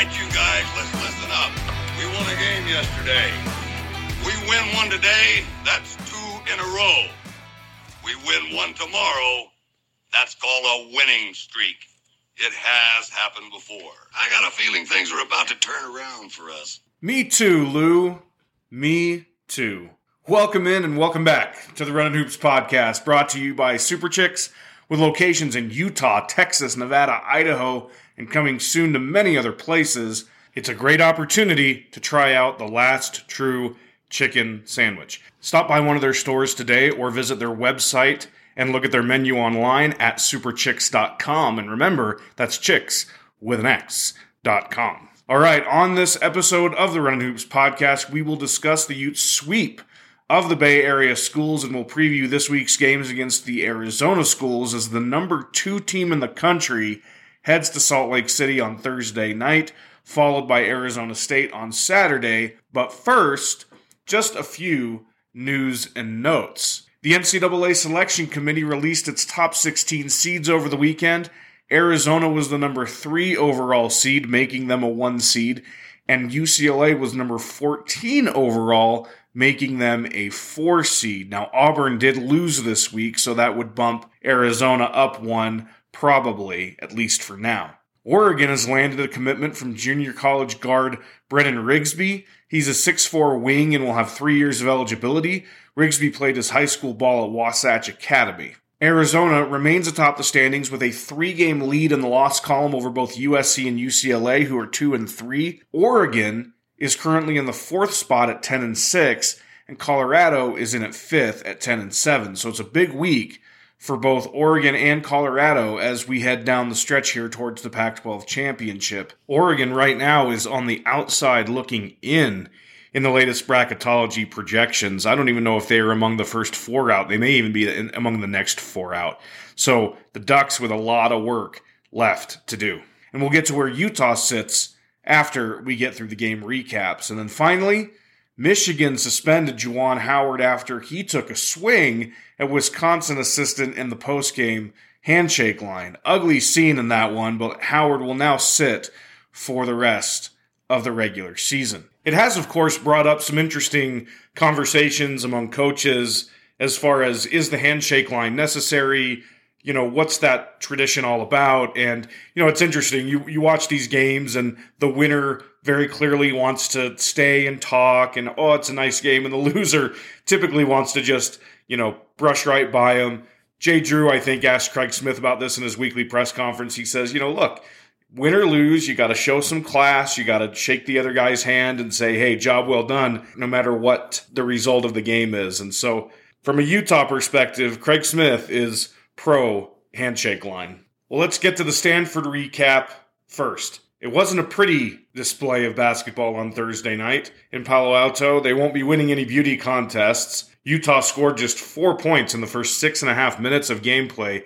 Right, you guys, let's listen up. We won a game yesterday. We win one today, that's two in a row. We win one tomorrow, that's called a winning streak. It has happened before. I got a feeling things are about to turn around for us. Me too, Lou. Me too. Welcome in and welcome back to the Running Hoops podcast, brought to you by Super Chix, with locations in Utah, Texas, Nevada, Idaho, and coming soon to many other places. It's a great opportunity to try out the last true chicken sandwich. Stop by one of their stores today or visit their website and look at their menu online at superchix.com. And remember, that's chicks with an X.com. All right, on this episode of the Running Hoops podcast, we will discuss the Ute sweep of the Bay Area schools and we'll preview this week's games against the Arizona schools as the number two team in the country heads to Salt Lake City on Thursday night, followed by Arizona State on Saturday. But first, just a few news and notes. The NCAA Selection Committee released its top 16 seeds over the weekend. Arizona was the number three overall seed, making them a one seed, and UCLA was number 14 overall, making them a four seed. Now, Auburn did lose this week, so that would bump Arizona up one, probably, at least for now. Oregon has landed a commitment from junior college guard Brennan Rigsby. He's a 6'4 wing and will have three years of eligibility. Rigsby played his high school ball at Wasatch Academy. Arizona remains atop the standings with a three game lead in the loss column over both USC and UCLA, who are 2 and 3. Oregon is currently in the fourth spot at 10 and 6, and Colorado is in at fifth at 10 and 7. So it's a big week for both Oregon and Colorado as we head down the stretch here towards the Pac 12 championship. Oregon right now is on the outside looking in in the latest bracketology projections. I don't even know if they are among the first four out. They may even be among the next four out. So the Ducks with a lot of work left to do. And we'll get to where Utah sits after we get through the game recaps. And then finally, Michigan suspended Juwan Howard after he took a swing at Wisconsin assistant in the postgame handshake line. Ugly scene in that one, but Howard will now sit for the rest of the regular season. It has, of course, brought up some interesting conversations among coaches as far as is the handshake line necessary? You know, what's that tradition all about? And, you know, it's interesting. You, you watch these games and the winner very clearly wants to stay and talk and, oh, it's a nice game. And the loser typically wants to just, you know, brush right by him. Jay Drew, I think, asked Craig Smith about this in his weekly press conference. He says, you know, look, win or lose, you got to show some class. You got to shake the other guy's hand and say, hey, job well done, no matter what the result of the game is. And so, from a Utah perspective, Craig Smith is pro handshake line. Well, let's get to the Stanford recap first. It wasn't a pretty display of basketball on Thursday night in Palo Alto. They won't be winning any beauty contests. Utah scored just four points in the first six and a half minutes of gameplay,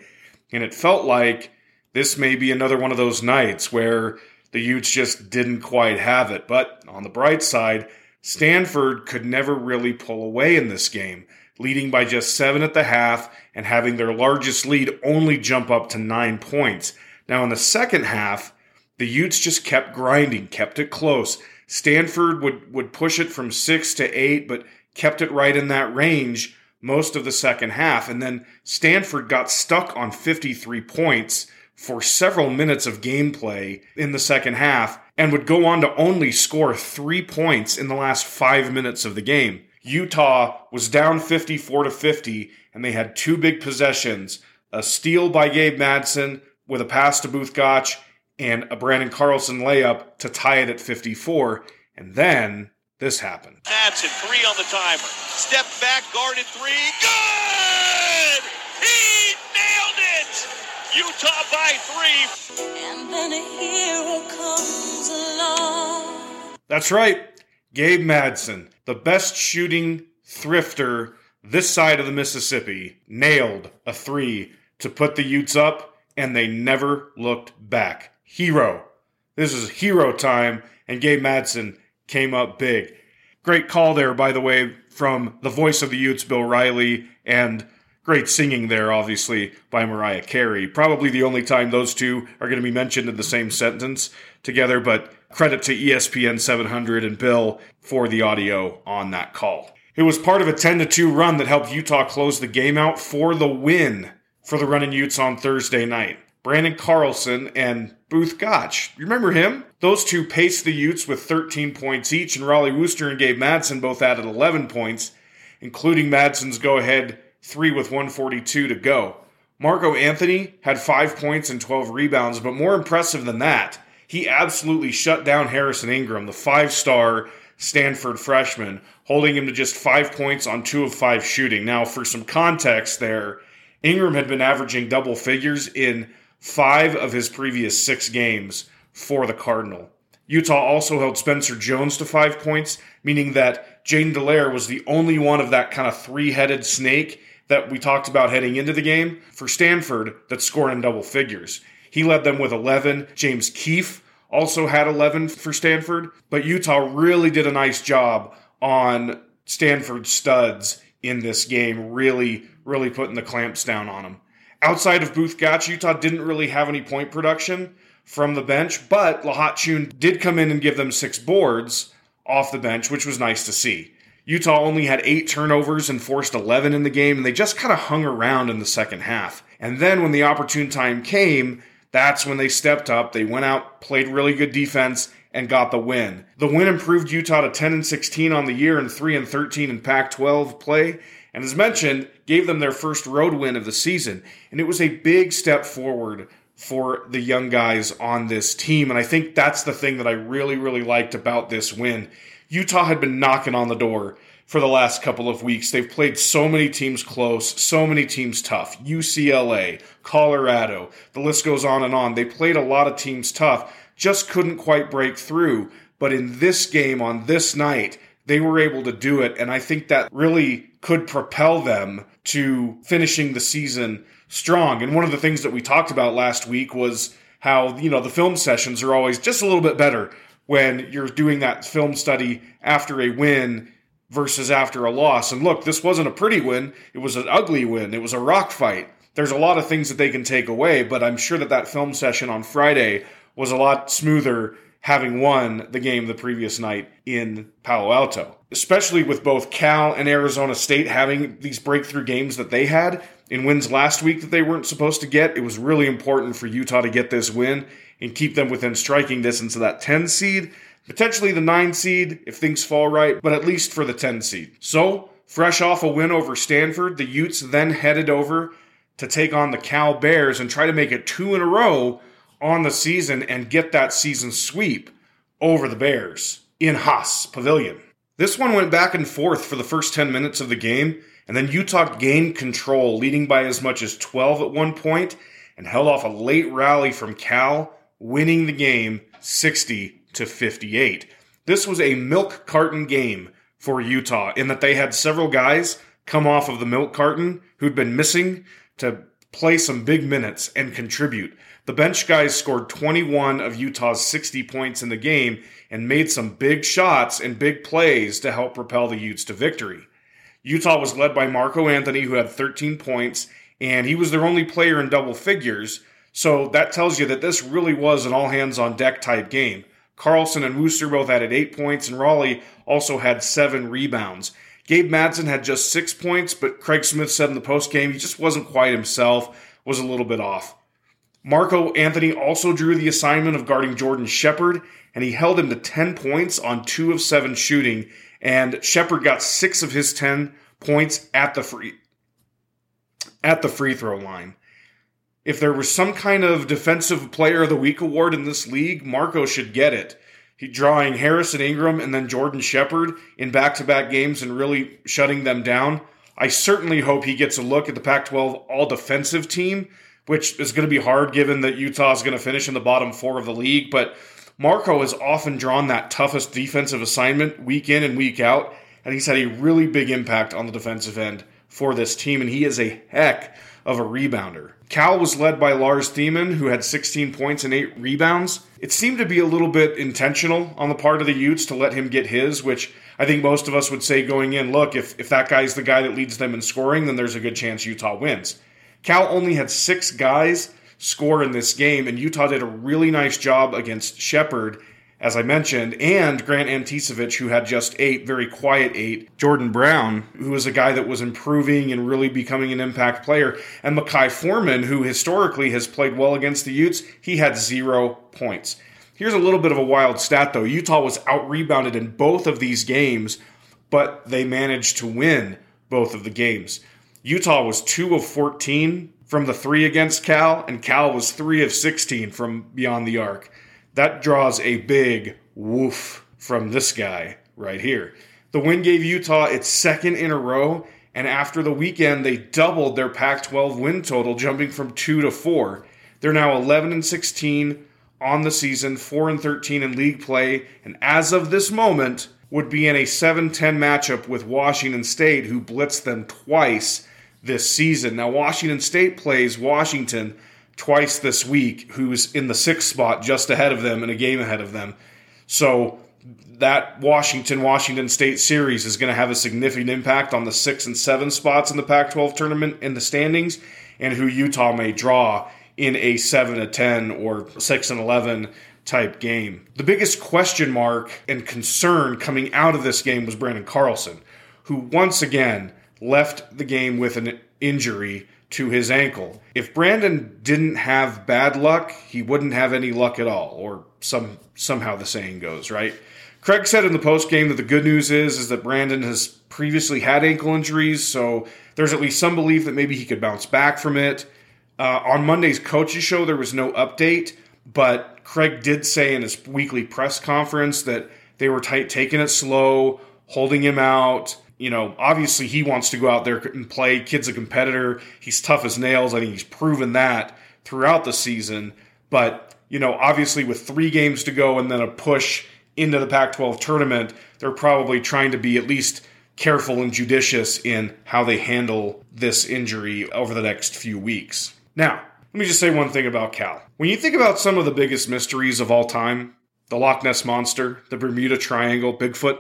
and it felt like this may be another one of those nights where the Utes just didn't quite have it. But on the bright side, Stanford could never really pull away in this game, leading by just seven at the half and having their largest lead only jump up to nine points. Now, in the second half, the Utes just kept grinding, kept it close. Stanford would, would push it from six to eight, but kept it right in that range most of the second half. And then Stanford got stuck on 53 points for several minutes of gameplay in the second half and would go on to only score three points in the last five minutes of the game. Utah was down 54 to 50, and they had two big possessions a steal by Gabe Madsen with a pass to Both Gach and a Branden Carlson layup to tie it at 54. And then this happened. Madsen, three on the timer. Step back, guarded three. Good! He nailed it! Utah by three. And then a hero comes along. That's right. Gabe Madsen, the best shooting thrifter this side of the Mississippi, nailed a three to put the Utes up, and they never looked back hero. This is hero time, and Gabe Madsen came up big. Great call there, by the way, from the voice of the Utes, Bill Riley, and great singing there, obviously, by Mariah Carey. Probably the only time those two are going to be mentioned in the same sentence together, but credit to ESPN 700 and Bill for the audio on that call. It was part of a 10 2 run that helped Utah close the game out for the win for the running Utes on Thursday night. Branden Carlson and Both Gach. You remember him? Those two paced the Utes with 13 points each, and Rollie Worster and Gabe Madsen both added 11 points, including Madsen's go ahead three with 142 to go. Marco Anthony had five points and 12 rebounds, but more impressive than that, he absolutely shut down Harrison Ingram, the five star Stanford freshman, holding him to just five points on two of five shooting. Now, for some context there, Ingram had been averaging double figures in five of his previous six games for the Cardinal. Utah also held Spencer Jones to five points, meaning that Jaiden Delaire was the only one of that kind of three headed snake that we talked about heading into the game for Stanford that scored in double figures. He led them with 11. James Keefe also had 11 for Stanford, but Utah really did a nice job on Stanford studs in this game, really, really putting the clamps down on them. Outside of Both Gach, Utah didn't really have any point production from the bench, but Lahat Thioune did come in and give them six boards off the bench, which was nice to see. Utah only had eight turnovers and forced 11 in the game, and they just kind of hung around in the second half. And then when the opportune time came, that's when they stepped up. They went out, played really good defense, and got the win. The win improved Utah to 10 and 16 on the year and 3 and 13 in Pac 12 play, and as mentioned, gave them their first road win of the season. And it was a big step forward for the young guys on this team. And I think that's the thing that I really, really liked about this win Utah had been knocking on the door for the last couple of weeks. They've played so many teams close, so many teams tough. UCLA, Colorado, the list goes on and on. They played a lot of teams tough, just couldn't quite break through. But in this game on this night, they were able to do it. And I think that really could propel them to finishing the season strong. And one of the things that we talked about last week was how, you know, the film sessions are always just a little bit better when you're doing that film study after a win versus after a loss. And look, this wasn't a pretty win. It was an ugly win. It was a rock fight. There's a lot of things that they can take away, but I'm sure that that film session on Friday was a lot smoother having won the game the previous night in Palo Alto. Especially with both Cal and Arizona State having these breakthrough games that they had in wins last week that they weren't supposed to get. It was really important for Utah to get this win and keep them within striking distance of that 10 seed, potentially the 9 seed if things fall right, but at least for the 10 seed. So, fresh off a win over Stanford, the Utes then headed over to take on the Cal Bears and try to make it two in a row on the season and get that season sweep over the Bears in Haas Pavilion. This one went back and forth for the first 10 minutes of the game, and then Utah gained control, leading by as much as 12 at one point, and held off a late rally from Cal winning the game 60 to 58. This was a milk carton game for Utah in that they had several guys come off of the milk carton who'd been missing to play some big minutes and contribute. The bench guys scored 21 of Utah's 60 points in the game and made some big shots and big plays to help propel the Utes to victory. Utah was led by Marco Anthony, who had 13 points, and he was their only player in double figures, so that tells you that this really was an all hands on deck type game. Carlson and Worster both added eight points, and Rollie also had seven rebounds. Gabe Madsen had just six points, but Craig Smith said in the postgame he just wasn't quite himself, was a little bit off. Marco Anthony also drew the assignment of guarding Jordan Shepherd, and he held him to 10 points on two of seven shooting, and Shepherd got six of his 10 points at the free at the free throw line if there was some kind of defensive player of the week award in this league, Marco should get it. He drawing Harrison Ingram and then Jordan Shepherd in back-to-back games and really shutting them down. I certainly hope he gets a look at the Pac-12 all defensive team, which is going to be hard given that Utah is going to finish in the bottom 4 of the league, but Marco has often drawn that toughest defensive assignment week in and week out, and he's had a really big impact on the defensive end for this team and he is a heck of a rebounder. Cal was led by Lars Thiemann, who had 16 points and 8 rebounds. It seemed to be a little bit intentional on the part of the Utes to let him get his, which I think most of us would say going in look, if, if that guy's the guy that leads them in scoring, then there's a good chance Utah wins. Cal only had six guys score in this game. And Utah did a really nice job against Shepherd, as I mentioned, and Grant Anticevich, who had just eight, very quiet eight. Jordan Brown, who was a guy that was improving and really becoming an impact player. And Makale Foreman, who historically has played well against the Utes, he had zero points. Here's a little bit of a wild stat, though. Utah was out rebounded in both of these games, but they managed to win both of the games. Utah was 2 of 14 from the three against Cal, and Cal was 3 of 16 from beyond the arc. That draws a big woof from this guy right here. The win gave Utah its second in a row, and after the weekend, they doubled their Pac 12 win total, jumping from 2 to 4. They're now 11 and 16 on the season, 4 and 13 in league play, and as of this moment, would be in a 7 10 matchup with Washington State, who blitzed them twice this season. Now, Washington State plays Washington twice this week, who's in the sixth spot just ahead of them and a game ahead of them. So, that Washington Washington State series is going to have a significant impact on the six and seven spots in the Pac 12 tournament in the standings and who Utah may draw in a 7 to 10 or 6 and 11 type game. The biggest question mark and concern coming out of this game was Branden Carlson, who once again left the game with an injury to his ankle. If Branden didn't have bad luck, he wouldn't have any luck at all, or some somehow the saying goes, right? Craig said in the post game that the good news is is that Branden has previously had ankle injuries, so there's at least some belief that maybe he could bounce back from it. Uh, on Monday's coaches show, there was no update, but Craig did say in his weekly press conference that they were t- taking it slow, holding him out. You know, obviously he wants to go out there and play. Kid's a competitor. He's tough as nails. I think he's proven that throughout the season. But, you know, obviously with three games to go and then a push into the Pac 12 tournament, they're probably trying to be at least careful and judicious in how they handle this injury over the next few weeks. Now, let me just say one thing about Cal. When you think about some of the biggest mysteries of all time, the Loch Ness Monster, the Bermuda Triangle, Bigfoot,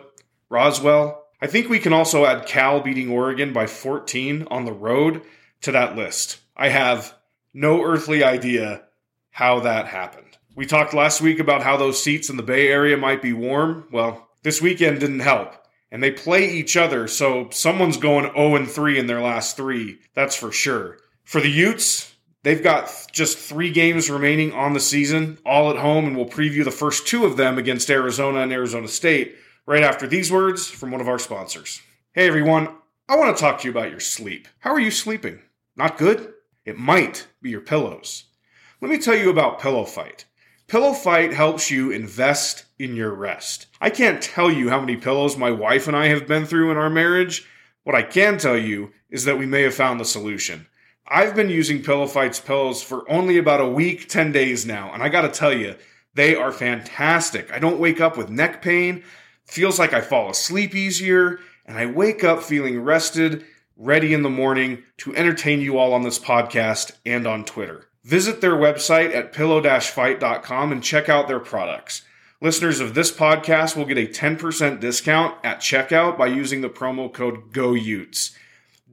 Roswell, I think we can also add Cal beating Oregon by 14 on the road to that list. I have no earthly idea how that happened. We talked last week about how those seats in the Bay Area might be warm. Well, this weekend didn't help. And they play each other, so someone's going 0 3 in their last three. That's for sure. For the Utes, They've got just three games remaining on the season, all at home, and we'll preview the first two of them against Arizona and Arizona State right after these words from one of our sponsors. Hey everyone, I want to talk to you about your sleep. How are you sleeping? Not good? It might be your pillows. Let me tell you about Pillow Fight. Pillow Fight helps you invest in your rest. I can't tell you how many pillows my wife and I have been through in our marriage. What I can tell you is that we may have found the solution. I've been using Pillow Fight's pillows for only about a week, 10 days now, and I gotta tell you, they are fantastic. I don't wake up with neck pain, feels like I fall asleep easier, and I wake up feeling rested, ready in the morning to entertain you all on this podcast and on Twitter. Visit their website at pillow-fight.com and check out their products. Listeners of this podcast will get a 10% discount at checkout by using the promo code GOUTES.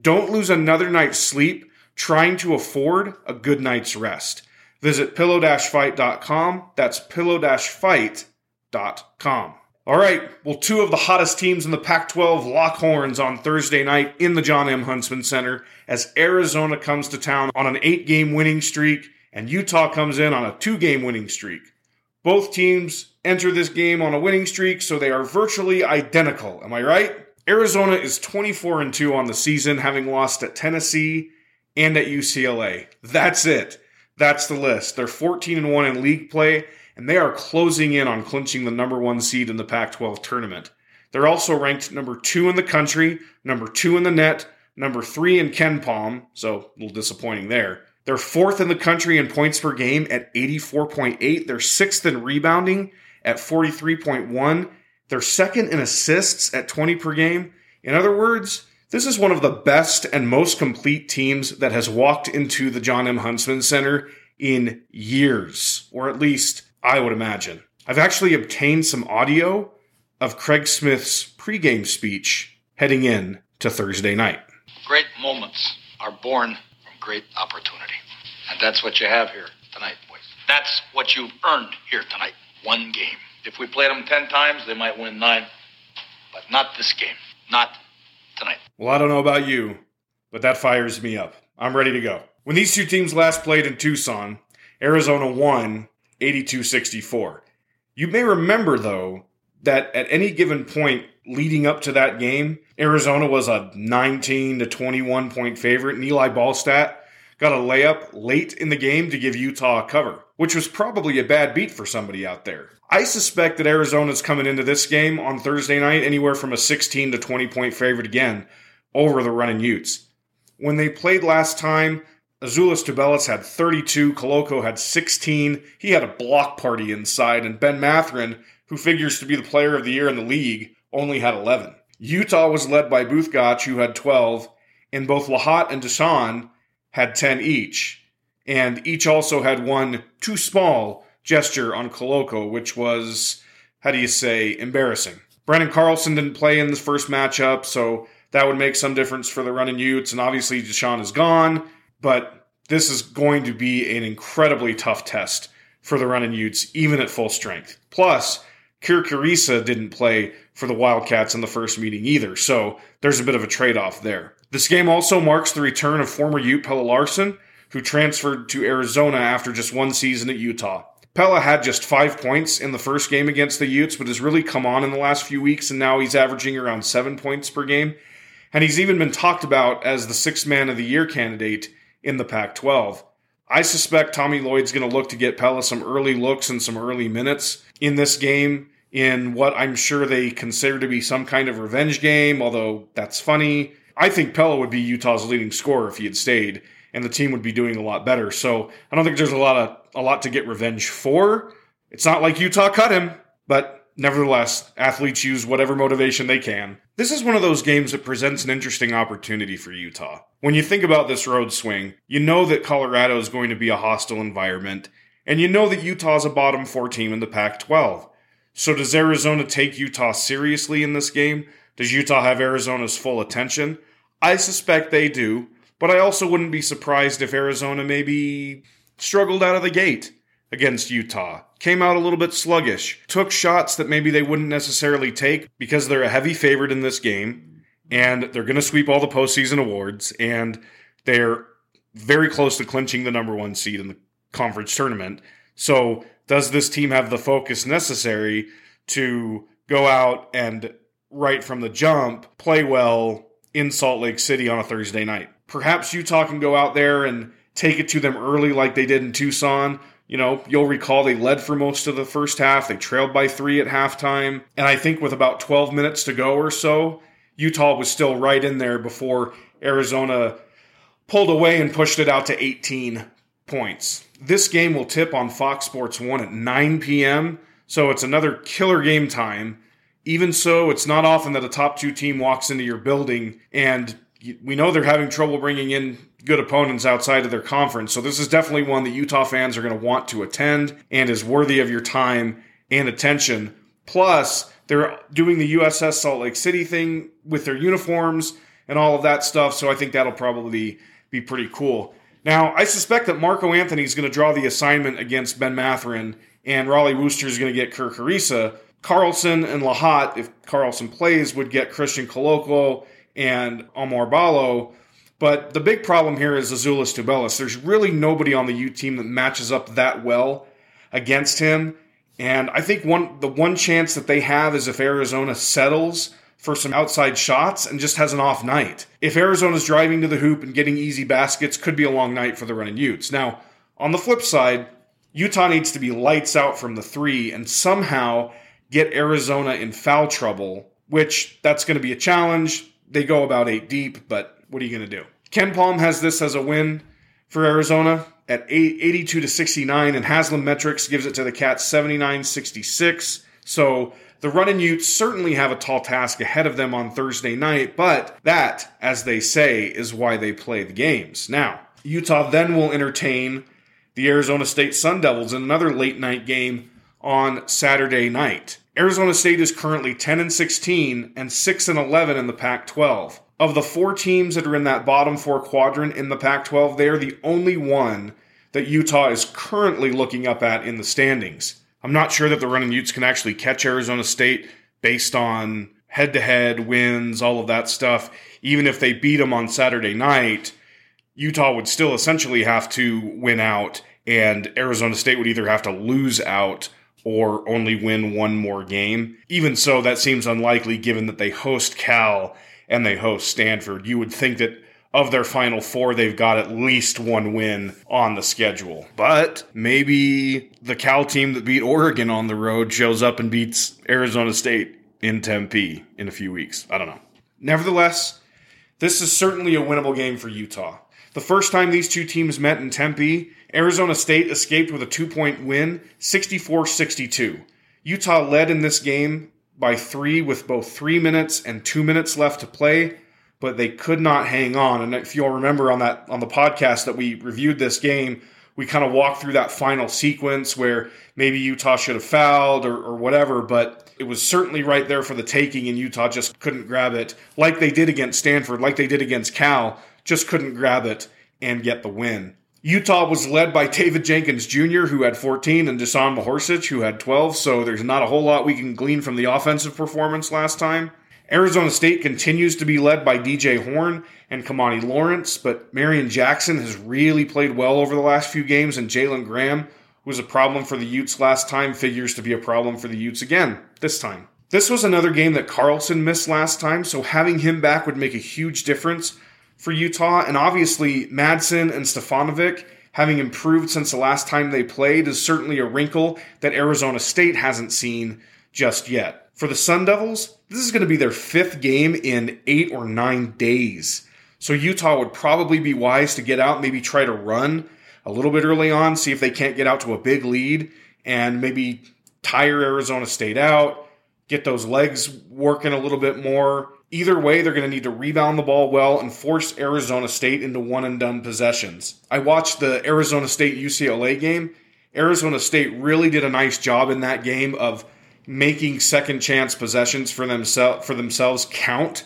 Don't lose another night's sleep trying to afford a good night's rest. Visit pillow-fight.com. That's pillow-fight.com. All right, well, two of the hottest teams in the Pac 12 lock horns on Thursday night in the John M. Huntsman Center as Arizona comes to town on an eight game winning streak and Utah comes in on a two game winning streak. Both teams enter this game on a winning streak, so they are virtually identical. Am I right? Arizona is 24 and 2 on the season, having lost at Tennessee and at UCLA. That's it. That's the list. They're 14 and 1 in league play, and they are closing in on clinching the number one seed in the Pac 12 tournament. They're also ranked number two in the country, number two in the net, number three in KenPom, so a little disappointing there. They're fourth in the country in points per game at 84.8. They're sixth in rebounding at 43.1. They're second in assists at 20 per game. In other words, this is one of the best and most complete teams that has walked into the John M. Huntsman Center in years, or at least I would imagine. I've actually obtained some audio of Craig Smith's pregame speech heading in to Thursday night. Great moments are born from great opportunity. And that's what you have here tonight, boys. That's what you've earned here tonight. One game. If we played them ten times, they might win nine. But not this game. Not tonight. Well, I don't know about you, but that fires me up. I'm ready to go. When these two teams last played in Tucson, Arizona won 82 64. You may remember, though, that at any given point leading up to that game, Arizona was a 19 to 21 point favorite, and Eli Ballstaedt got a layup late in the game to give Utah a cover, which was probably a bad beat for somebody out there. I suspect that Arizona's coming into this game on Thursday night anywhere from a 16 to 20 point favorite again over the running Utes. When they played last time, Azuolas Tubelis had 32, Koloko had 16. He had a block party inside, and Ben Mathurin, who figures to be the player of the year in the league, only had 11. Utah was led by Both Both Gach, who had 12, and both Lahat and Dusan had 10 each. And each also had one too small gesture on Koloko, which was, how do you say, embarrassing. Branden Carlson didn't play in this first matchup, so that would make some difference for the running Utes. And obviously, Dusan is gone but this is going to be an incredibly tough test for the running Utes, even at full strength. Plus, Kerr Kriisa didn't play for the Wildcats in the first meeting either, so there's a bit of a trade off there. This game also marks the return of former Ute Pelle Larsson, who transferred to Arizona after just one season at Utah. Pelle had just five points in the first game against the Utes, but has really come on in the last few weeks, and now he's averaging around seven points per game. And he's even been talked about as the sixth man of the year candidate in the Pac 12. I suspect Tommy Lloyd's going to look to get Pelle some early looks and some early minutes in this game in what I'm sure they consider to be some kind of revenge game, although that's funny. I think Pelle would be Utah's leading scorer if he had stayed, and the team would be doing a lot better. So I don't think there's a lot of a lot to get revenge for. It's not like Utah cut him, but Nevertheless, athletes use whatever motivation they can. This is one of those games that presents an interesting opportunity for Utah. When you think about this road swing, you know that Colorado is going to be a hostile environment, and you know that Utah is a bottom four team in the Pac 12. So, does Arizona take Utah seriously in this game? Does Utah have Arizona's full attention? I suspect they do, but I also wouldn't be surprised if Arizona maybe struggled out of the gate against Utah. Came out a little bit sluggish. Took shots that maybe they wouldn't necessarily take because they're a heavy favorite in this game and they're going to sweep all the postseason awards and they're very close to clinching the number one seed in the conference tournament. So, does this team have the focus necessary to go out and right from the jump play well in Salt Lake City on a Thursday night? Perhaps Utah can go out there and take it to them early like they did in Tucson, you know, you'll recall they led for most of the first half. They trailed by three at halftime. And I think with about 12 minutes to go or so, Utah was still right in there before Arizona pulled away and pushed it out to 18 points. This game will tip on Fox Sports 1 at 9 p.m., so it's another killer game time. Even so, it's not often that a top two team walks into your building and we know they're having trouble bringing in good opponents outside of their conference. So this is definitely one that Utah fans are going to want to attend and is worthy of your time and attention. Plus, they're doing the USS Salt Lake City thing with their uniforms and all of that stuff. So I think that'll probably be pretty cool. Now, I suspect that Marco Anthony is going to draw the assignment against Ben Mathurin, and Rollie Worster is going to get Kerr Kriisa. Carlson and Lahat, if Carlson plays, would get Christian Koloko and Oumar Ballo. But the big problem here is Azuolas Tubelis. There's really nobody on the U team that matches up that well against him. And I think one the one chance that they have is if Arizona settles for some outside shots and just has an off night. If Arizona's driving to the hoop and getting easy baskets, could be a long night for the running Utes. Now, on the flip side, Utah needs to be lights out from the three and somehow get Arizona in foul trouble, which that's going to be a challenge. They go about eight deep, but what are you going to do? KenPom has this as a win for Arizona at 82 to 69, and Haslametrics gives it to the Cats 79 66. So the running Utes certainly have a tall task ahead of them on Thursday night, but that, as they say, is why they play the games. Now, Utah then will entertain the Arizona State Sun Devils in another late night game on Saturday night. Arizona State is currently 10 and 16 and 6 and 11 in the Pac 12 of the four teams that are in that bottom four quadrant in the Pac 12, they are the only one that Utah is currently looking up at in the standings. I'm not sure that the running Utes can actually catch Arizona State based on head to head wins, all of that stuff. Even if they beat them on Saturday night, Utah would still essentially have to win out, and Arizona State would either have to lose out or only win one more game. Even so, that seems unlikely given that they host Cal and they host Stanford. You would think that of their final four, they've got at least one win on the schedule. But maybe the Cal team that beat Oregon on the road shows up and beats Arizona State in Tempe in a few weeks. I don't know. Nevertheless, this is certainly a winnable game for Utah. The first time these two teams met in Tempe, Arizona State escaped with a two point win, 64 62. Utah led in this game by three with both three minutes and two minutes left to play but they could not hang on. And if you'll remember on that on the podcast that we reviewed this game, we kind of walked through that final sequence where maybe Utah should have fouled or, or whatever, but it was certainly right there for the taking, and Utah just couldn't grab it like they did against Stanford, like they did against Cal, just couldn't grab it and get the win. Utah was led by David Jenkins Jr., who had 14, and Dusan Mahorcic, who had 12, so there's not a whole lot we can glean from the offensive performance last time. Arizona State continues to be led by DJ Horne and Kimani Lawrence, but Marreon Jackson has really played well over the last few games, and Jalen Graham, who was a problem for the Utes last time, figures to be a problem for the Utes again this time. This was another game that Carlson missed last time, so having him back would make a huge difference for Utah. And obviously, Madsen and Stefanovic having improved since the last time they played is certainly a wrinkle that Arizona State hasn't seen just yet. For the Sun Devils, this is going to be their fifth game in eight or nine days. So Utah would probably be wise to get out, maybe try to run a little bit early on, see if they can't get out to a big lead, and maybe tire Arizona State out, get those legs working a little bit more. Either way, they're going to need to rebound the ball well and force Arizona State into one and done possessions. I watched the Arizona State UCLA game. Arizona State really did a nice job in that game of making second chance possessions for themselves for themselves count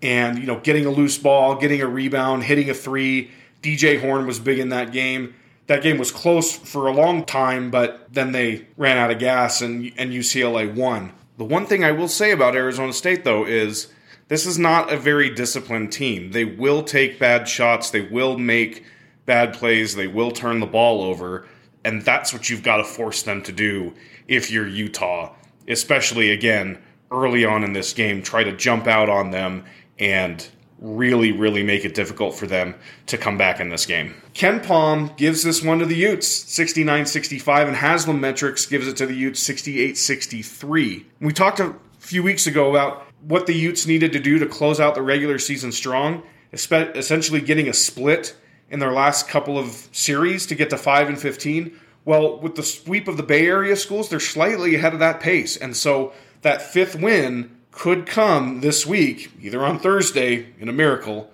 and you know getting a loose ball getting a rebound hitting a three dj Horne was big in that game that game was close for a long time but then they ran out of gas and, and ucla won the one thing i will say about arizona state though is this is not a very disciplined team. They will take bad shots. They will make bad plays. They will turn the ball over. And that's what you've got to force them to do if you're utah. Especially again early on in this game, try to jump out on them and really, really make it difficult for them to come back in this game. KenPom gives this one to the Utes 69 65, and Haslametrics gives it to the Utes 68 63. We talked a few weeks ago about what the Utes needed to do to close out the regular season strong, essentially getting a split in their last couple of series to get to 5 and 15. Well, with the sweep of the Bay Area schools, they're slightly ahead of that pace. And so that fifth win could come this week, either on Thursday in a miracle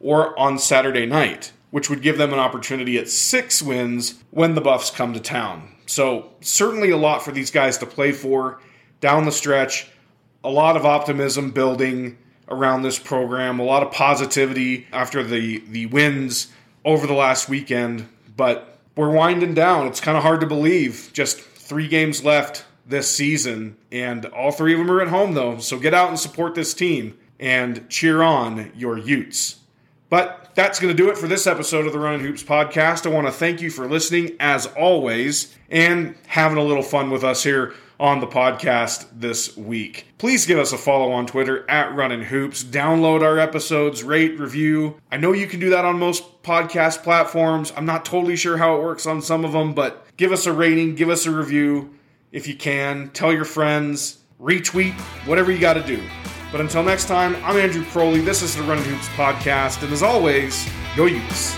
or on Saturday night, which would give them an opportunity at six wins when the Buffs come to town. So, certainly a lot for these guys to play for down the stretch. A lot of optimism building around this program, a lot of positivity after the, the wins over the last weekend. But we're winding down. It's kind of hard to believe. Just three games left this season, and all three of them are at home, though. So get out and support this team and cheer on your Utes. But that's going to do it for this episode of the Running Hoops podcast. I want to thank you for listening, as always, and having a little fun with us here on the podcast this week. Please give us a follow on Twitter at Running Hoops. Download our episodes, rate, review. I know you can do that on most podcast platforms. I'm not totally sure how it works on some of them, but give us a rating, give us a review if you can. Tell your friends, retweet, whatever you got to do. But until next time, I'm Andrew Crowley. This is the Running Hoops podcast, and as always, go Utes.